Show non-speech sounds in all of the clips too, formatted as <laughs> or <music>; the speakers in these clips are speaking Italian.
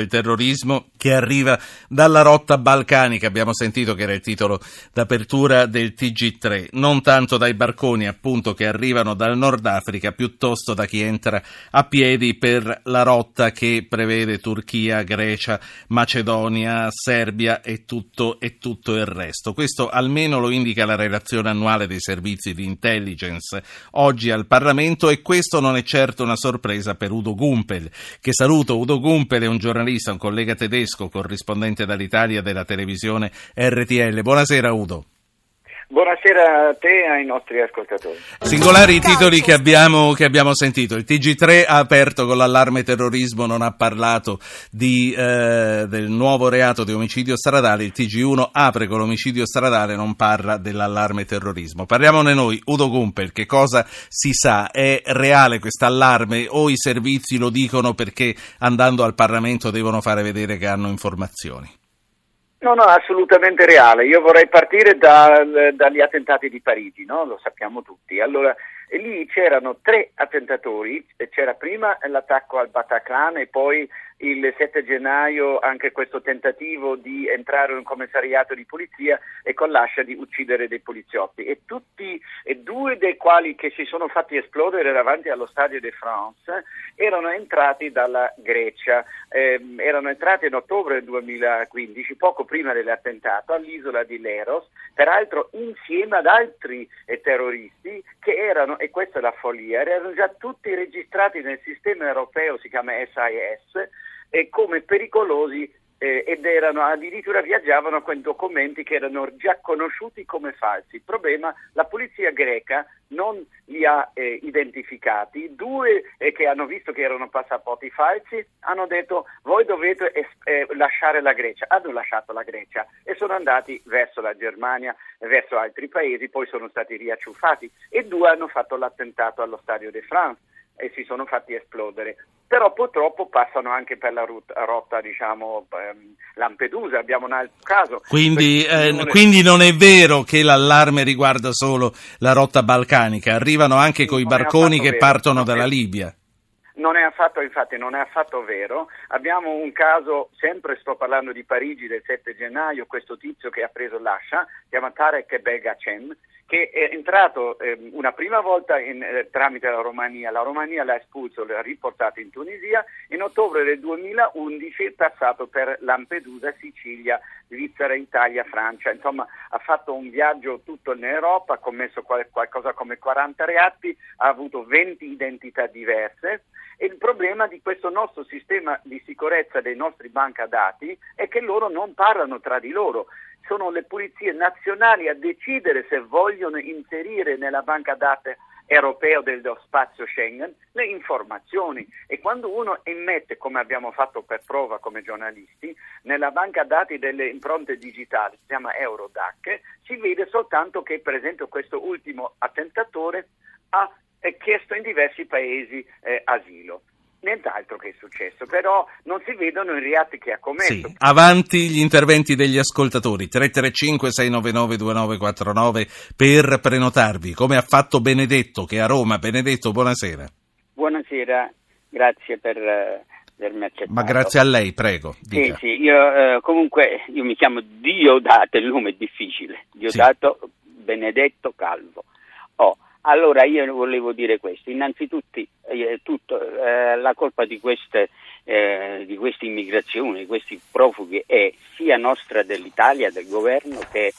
il terrorismo che arriva dalla rotta balcanica, abbiamo sentito che era il titolo d'apertura del TG3, non tanto dai barconi appunto che arrivano dal Nord Africa, piuttosto da chi entra a piedi per la rotta che prevede Turchia, Grecia, Macedonia, Serbia e tutto, e tutto il resto. Questo almeno lo indica la relazione annuale dei servizi di intelligence oggi al Parlamento e questo non è certo una sorpresa per Udo Gumpel, che saluto. Udo Gumpel è un giornalista giornalista, un collega tedesco, corrispondente dall'Italia della televisione RTL. Buonasera Udo. Buonasera a te e ai nostri ascoltatori. Singolari i titoli che abbiamo, che abbiamo, sentito. Il TG3 ha aperto con l'allarme terrorismo, non ha parlato di, eh, del nuovo reato di omicidio stradale. Il TG1 apre con l'omicidio stradale, non parla dell'allarme terrorismo. Parliamone noi. Udo Gumpel, che cosa si sa? È reale questo allarme o i servizi lo dicono perché andando al Parlamento devono fare vedere che hanno informazioni? No, no, assolutamente reale. Io vorrei partire da, dagli attentati di Parigi, no? lo sappiamo tutti. Allora, lì c'erano tre attentatori, c'era prima l'attacco al Bataclan e poi il 7 gennaio anche questo tentativo di entrare in un commissariato di polizia e con l'ascia di uccidere dei poliziotti. E tutti e due dei quali che si sono fatti esplodere davanti allo Stadio de France erano entrati dalla Grecia, eh, erano entrati in ottobre 2015, poco prima dell'attentato, all'isola di Leros, peraltro insieme ad altri eh, terroristi che erano, e questa è la follia, erano già tutti registrati nel sistema europeo, si chiama SIS, e come pericolosi eh, ed erano addirittura viaggiavano con documenti che erano già conosciuti come falsi. Il problema, la polizia greca non li ha eh, identificati, due eh, che hanno visto che erano passaporti falsi hanno detto voi dovete eh, lasciare la Grecia, hanno lasciato la Grecia e sono andati verso la Germania, verso altri paesi, poi sono stati riacciuffati. E due hanno fatto l'attentato allo Stadio de France e si sono fatti esplodere. Però purtroppo passano anche per la rotta, rotta diciamo, ehm, Lampedusa, abbiamo un altro caso. Quindi, eh, quindi, non è vero che l'allarme riguarda solo la rotta balcanica, arrivano anche con i barconi che vero, partono dalla è, Libia. Non è affatto, infatti, non è affatto vero. Abbiamo un caso, sempre sto parlando di Parigi del 7 gennaio, questo tizio che ha preso l'ascia, chiama Tarek Begacem, che è entrato eh, una prima volta in, eh, tramite la Romania, la Romania l'ha espulso, l'ha riportato in Tunisia, in ottobre del 2011 è passato per Lampedusa, Sicilia, Svizzera, Italia, Francia, insomma ha fatto un viaggio tutto in Europa, ha commesso qual- qualcosa come 40 reati, ha avuto 20 identità diverse. E il problema di questo nostro sistema di sicurezza dei nostri banca dati è che loro non parlano tra di loro. Sono le polizie nazionali a decidere se vogliono inserire nella banca dati europeo dello spazio Schengen le informazioni. E quando uno immette, come abbiamo fatto per prova come giornalisti, nella banca dati delle impronte digitali, si chiama Eurodac, si vede soltanto che per esempio questo ultimo attentatore ha chiesto in diversi paesi eh, asilo nient'altro che è successo, però non si vedono i reati che ha commesso. Sì. Avanti gli interventi degli ascoltatori, 335-699-2949 per prenotarvi, come ha fatto Benedetto che è a Roma. Benedetto, buonasera. Buonasera, grazie per eh, avermi accettato. Ma grazie a lei, prego. Dica. Sì, sì, io eh, comunque io mi chiamo Diodato, il nome è difficile, Diodato sì. Benedetto Calvo. Oh, allora io volevo dire questo, innanzitutto eh, tutto, eh, la colpa di queste, eh, di queste immigrazioni, di questi profughi è sia nostra dell'Italia, del governo, che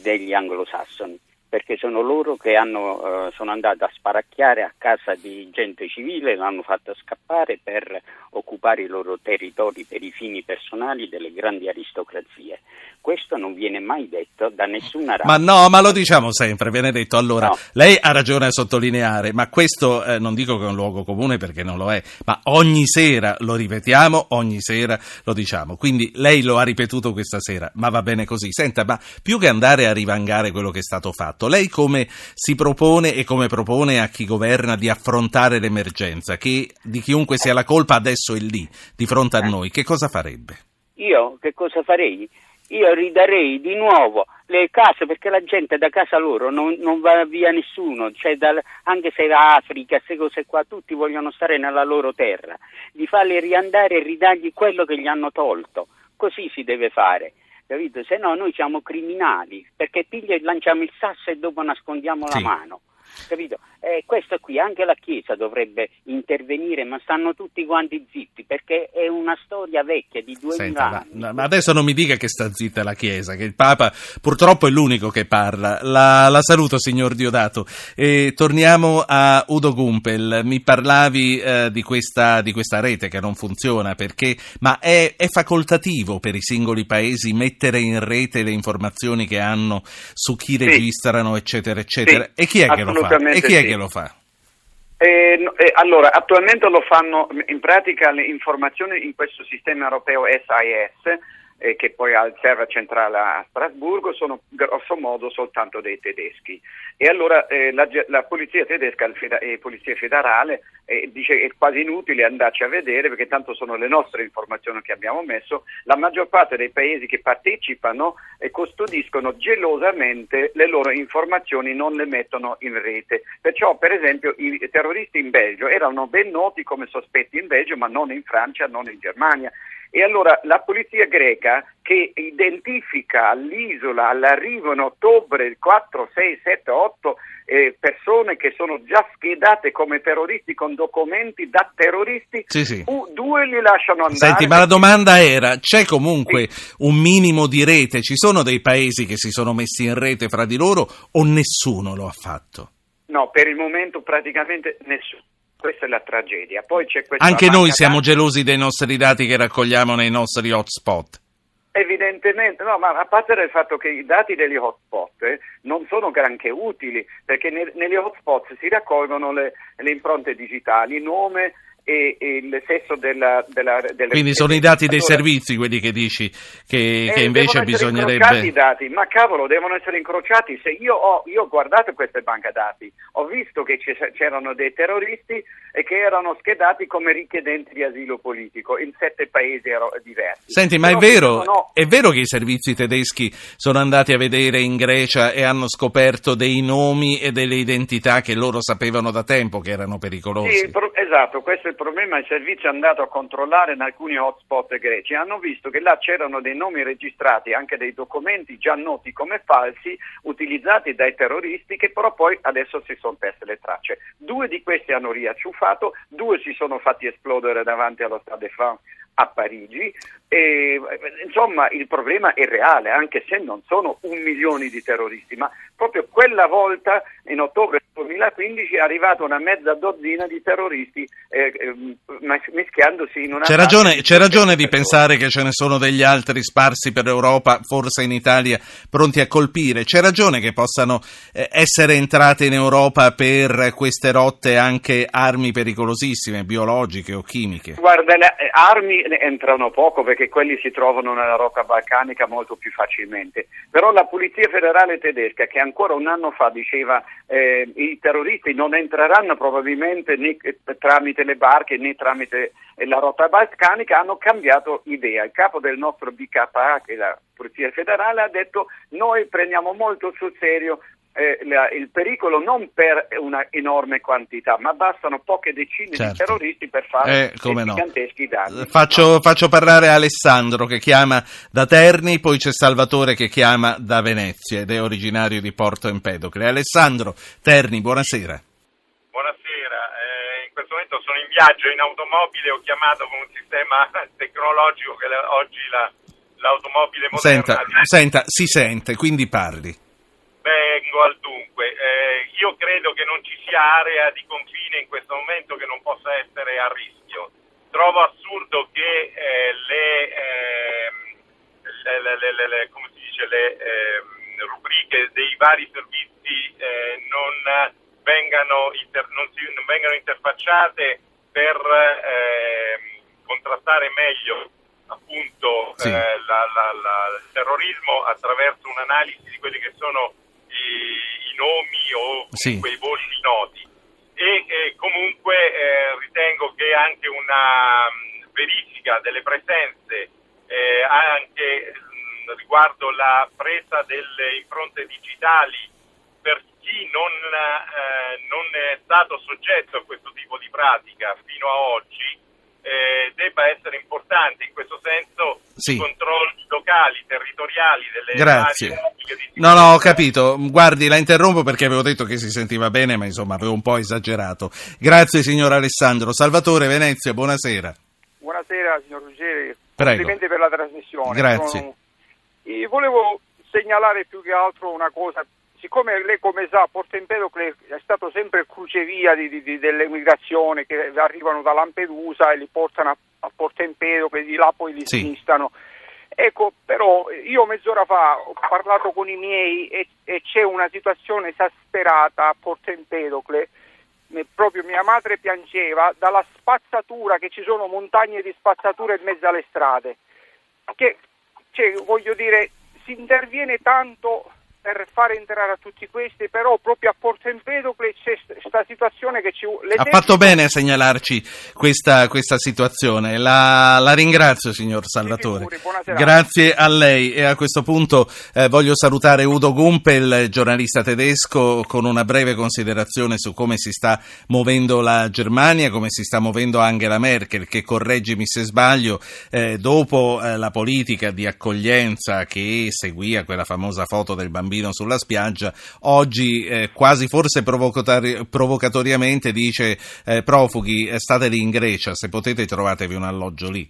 degli anglosassoni perché sono loro che hanno, eh, sono andati a sparacchiare a casa di gente civile, l'hanno fatta scappare per occupare i loro territori per i fini personali delle grandi aristocrazie. Questo non viene mai detto da nessuna razza. Ma no, ma lo diciamo sempre, viene detto. Allora, no. lei ha ragione a sottolineare, ma questo eh, non dico che è un luogo comune perché non lo è, ma ogni sera lo ripetiamo, ogni sera lo diciamo. Quindi lei lo ha ripetuto questa sera, ma va bene così. Senta, ma più che andare a rivangare quello che è stato fatto, fatto. Lei come si propone e come propone a chi governa di affrontare l'emergenza? Che di chiunque sia la colpa adesso è lì, di fronte a noi. Che cosa farebbe? Io che cosa farei? Io ridarei di nuovo le case perché la gente da casa loro non, non va via nessuno, cioè da, anche se va Africa, queste cose qua, tutti vogliono stare nella loro terra, di farli riandare e ridargli quello che gli hanno tolto. Così si deve fare capito? Se no noi siamo criminali, perché piglia e lanciamo il sasso e dopo nascondiamo sì. la mano capito? Eh, questo qui anche la Chiesa dovrebbe intervenire, ma stanno tutti quanti zitti perché è una storia vecchia di 2000 Senta, anni. Ma, adesso non mi dica che sta zitta la Chiesa, che il Papa purtroppo è l'unico che parla. La, la saluto, signor Diodato. E torniamo a Udo Gumpel. Mi parlavi eh, di, questa, di, questa, rete che non funziona perché, ma è, è facoltativo per i singoli paesi mettere in rete le informazioni che hanno su chi sì. registrano, eccetera, eccetera. Sì, e chi è che lo fa? E chi è sì. che lo fa? Eh, eh, allora, attualmente lo fanno in pratica le informazioni in questo sistema europeo SIS eh, che poi ha il server centrale a Strasburgo, sono grosso modo soltanto dei tedeschi. E allora eh, la, la, polizia tedesca e la polizia federale eh, dice che è quasi inutile andarci a vedere perché tanto sono le nostre informazioni che abbiamo messo. La maggior parte dei paesi che partecipano e custodiscono gelosamente le loro informazioni, non le mettono in rete. Perciò, per esempio, i terroristi in Belgio erano ben noti come sospetti in Belgio, ma non in Francia, non in Germania. E allora la polizia greca che identifica all'isola all'arrivo in ottobre 4, 6, 7, 8 eh, persone che sono già schedate come terroristi con documenti da terroristi, sì, sì. Due li lasciano andare. Senti, ma la domanda era, c'è comunque sì. un minimo di rete? Ci sono dei paesi che si sono messi in rete fra di loro o nessuno lo ha fatto? No, per il momento praticamente nessuno questa è la tragedia. Anche noi siamo gelosi dei nostri dati che raccogliamo nei nostri hotspot. Evidentemente, no, ma a parte il fatto che i dati degli hotspot eh, non sono granché utili, perché ne, negli hotspot si raccolgono le, le impronte digitali, nome, e, e il sesso della, della, della quindi sono i dati dei servizi quelli che dici che, che eh, invece bisognerebbe i dati ma cavolo devono essere incrociati. Se io ho, io ho guardato queste banche dati ho visto che c'erano dei terroristi e che erano schedati come richiedenti di asilo politico. In sette paesi diversi. Senti ma è vero, sono... è vero che i servizi tedeschi sono andati a vedere in Grecia e hanno scoperto dei nomi e delle identità che loro sapevano da tempo che erano pericolosi? Sì, esatto questo è il problema, il servizio è andato a controllare in alcuni hotspot greci, hanno visto che là c'erano dei nomi registrati, anche dei documenti già noti come falsi, utilizzati dai terroristi, che però poi adesso si sono perse le tracce. Due di questi hanno riacciuffato, due si sono fatti esplodere davanti allo Stade de France a Parigi. E, insomma, il problema è reale, anche se non sono un milione di terroristi, ma proprio quella volta, in ottobre 2015, è arrivata una mezza dozzina di terroristi eh, eh, mischiandosi in una... C'è ragione, c'è ragione di pensare che ce ne sono degli altri sparsi per l'Europa, forse in Italia, pronti a colpire. C'è ragione che possano eh, essere entrate in Europa per queste rotte anche armi pericolosissime, biologiche o chimiche. Guarda, le eh, armi entrano poco perché quelli si trovano nella rotta balcanica molto più facilmente. Però la Polizia Federale tedesca, che ancora un anno fa diceva eh, i terroristi non entreranno probabilmente né tramite le barche né tramite la rotta balcanica, hanno cambiato idea. Il capo del nostro BKA, che è la Polizia Federale, ha detto noi prendiamo molto sul serio eh, la, il pericolo non per una enorme quantità, ma bastano poche decine certo. di terroristi per fare eh, giganteschi no. danni. Faccio, no? faccio, parlare Alessandro che chiama da Terni, poi c'è Salvatore che chiama da Venezia ed è originario di Porto Empedocle. Alessandro Terni, buonasera. Buonasera, eh, in questo momento sono in viaggio in automobile, ho chiamato con un sistema <laughs> tecnologico che oggi la, l'automobile moderna... Senta, senta, si sente, quindi parli. Vengo al dunque. Eh, io credo che non ci sia area di confine in questo momento che non possa essere a rischio. Trovo assurdo che eh, le, eh, le, le, le, dice, ehm, rubriche dei vari servizi eh, non vengano, inter, non, si, non, vengano, interfacciate per ehm, contrastare meglio appunto sì. Eh, la, la, la, il terrorismo attraverso un'analisi di quelli che sono nomi o sì. quei volti noti. E, e comunque eh, ritengo che anche una mh, verifica delle presenze eh, anche mh, riguardo la presa delle impronte digitali per chi non, eh, non è stato soggetto a questo tipo di pratica fino a oggi eh, debba essere importante in questo senso sì. i controlli locali, territoriali delle Grazie. No, no, ho capito. Guardi, la interrompo perché avevo detto che si sentiva bene, ma insomma avevo un po' esagerato. Grazie signor Alessandro. Salvatore Venezia, buonasera. Buonasera signor Ruggeri. Complimenti per la trasmissione. Grazie. Sono... volevo segnalare più che altro una cosa siccome lei come sa Porto Empedocle è stato sempre il crocevia di, di, dell'emigrazione che arrivano da Lampedusa e li portano a, a Porto Empedocle, di là poi li sì. smistano. Ecco, però io mezz'ora fa ho parlato con i miei e, e c'è una situazione esasperata a Porto Empedocle. Proprio mia madre piangeva dalla spazzatura, che ci sono montagne di spazzatura in mezzo alle strade. Che, cioè, voglio dire, si interviene tanto per far entrare a tutti questi, però proprio a Porto Empedocle c'è questa situazione che ci... Ha fatto bene a segnalarci questa, questa situazione, la, la, ringrazio signor Salvatore. Grazie a lei. E a questo punto eh, voglio salutare Udo Gumpel, giornalista tedesco, con una breve considerazione su come si sta muovendo la Germania, come si sta muovendo Angela Merkel, che correggimi se sbaglio, eh, dopo eh, la politica di accoglienza che seguì quella famosa foto del bambino bambino sulla spiaggia, oggi eh, quasi forse provocatori- provocatoriamente dice eh, profughi state lì in Grecia, se potete trovatevi un alloggio lì.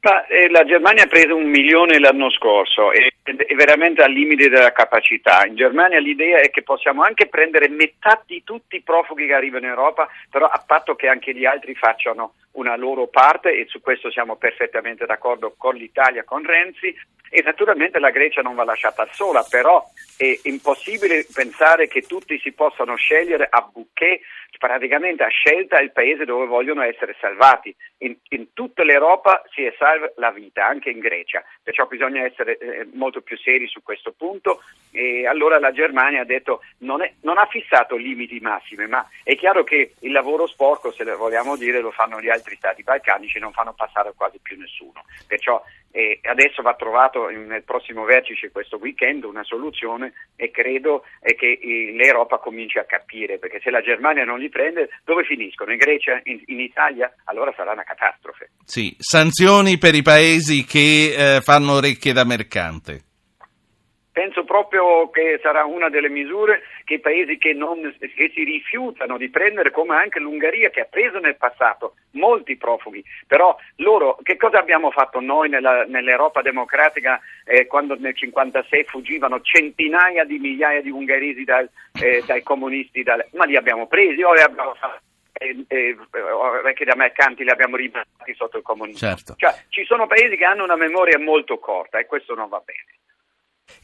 Ma, eh, la Germania ha preso un milione l'anno scorso e è veramente al limite della capacità. In Germania l'idea è che possiamo anche prendere metà di tutti i profughi che arrivano in Europa, però a patto che anche gli altri facciano una loro parte e su questo siamo perfettamente d'accordo con l'Italia, con Renzi e naturalmente la Grecia non va lasciata sola, però è impossibile pensare che tutti si possano scegliere a bouquet, praticamente a scelta il paese dove vogliono essere salvati. In, in tutta l'Europa si è salva la vita, anche in Grecia, perciò bisogna essere eh, molto più seri su questo punto e allora la Germania ha detto non, è, non ha fissato limiti massimi, ma è chiaro che il lavoro sporco, se vogliamo dire, lo fanno gli altri stati balcanici, non fanno passare quasi più nessuno. Perciò eh, adesso va trovato nel prossimo vertice questo weekend una soluzione e credo eh, che l'Europa cominci a capire, perché se la Germania non li prende, dove finiscono? In Grecia? In, in Italia? Allora sarà una catastrofe. Sì, sanzioni per i paesi che eh, fanno orecchie da mercante. Penso proprio che sarà una delle misure che i paesi che, non, che, si rifiutano di prendere, come anche l'Ungheria che ha preso nel passato molti profughi, però loro che cosa abbiamo fatto noi nella, nell'Europa democratica eh, quando nel 1956 fuggivano centinaia di migliaia di ungheresi dal, eh, dai comunisti, dal, ma li abbiamo presi o li abbiamo fatti? e, e, da mercanti li abbiamo rimasti sotto il comunismo. Certo. Cioè, ci sono paesi che hanno una memoria molto corta e questo non va bene.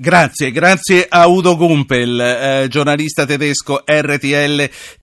Grazie, grazie a Udo Gumpel, eh, giornalista tedesco RTL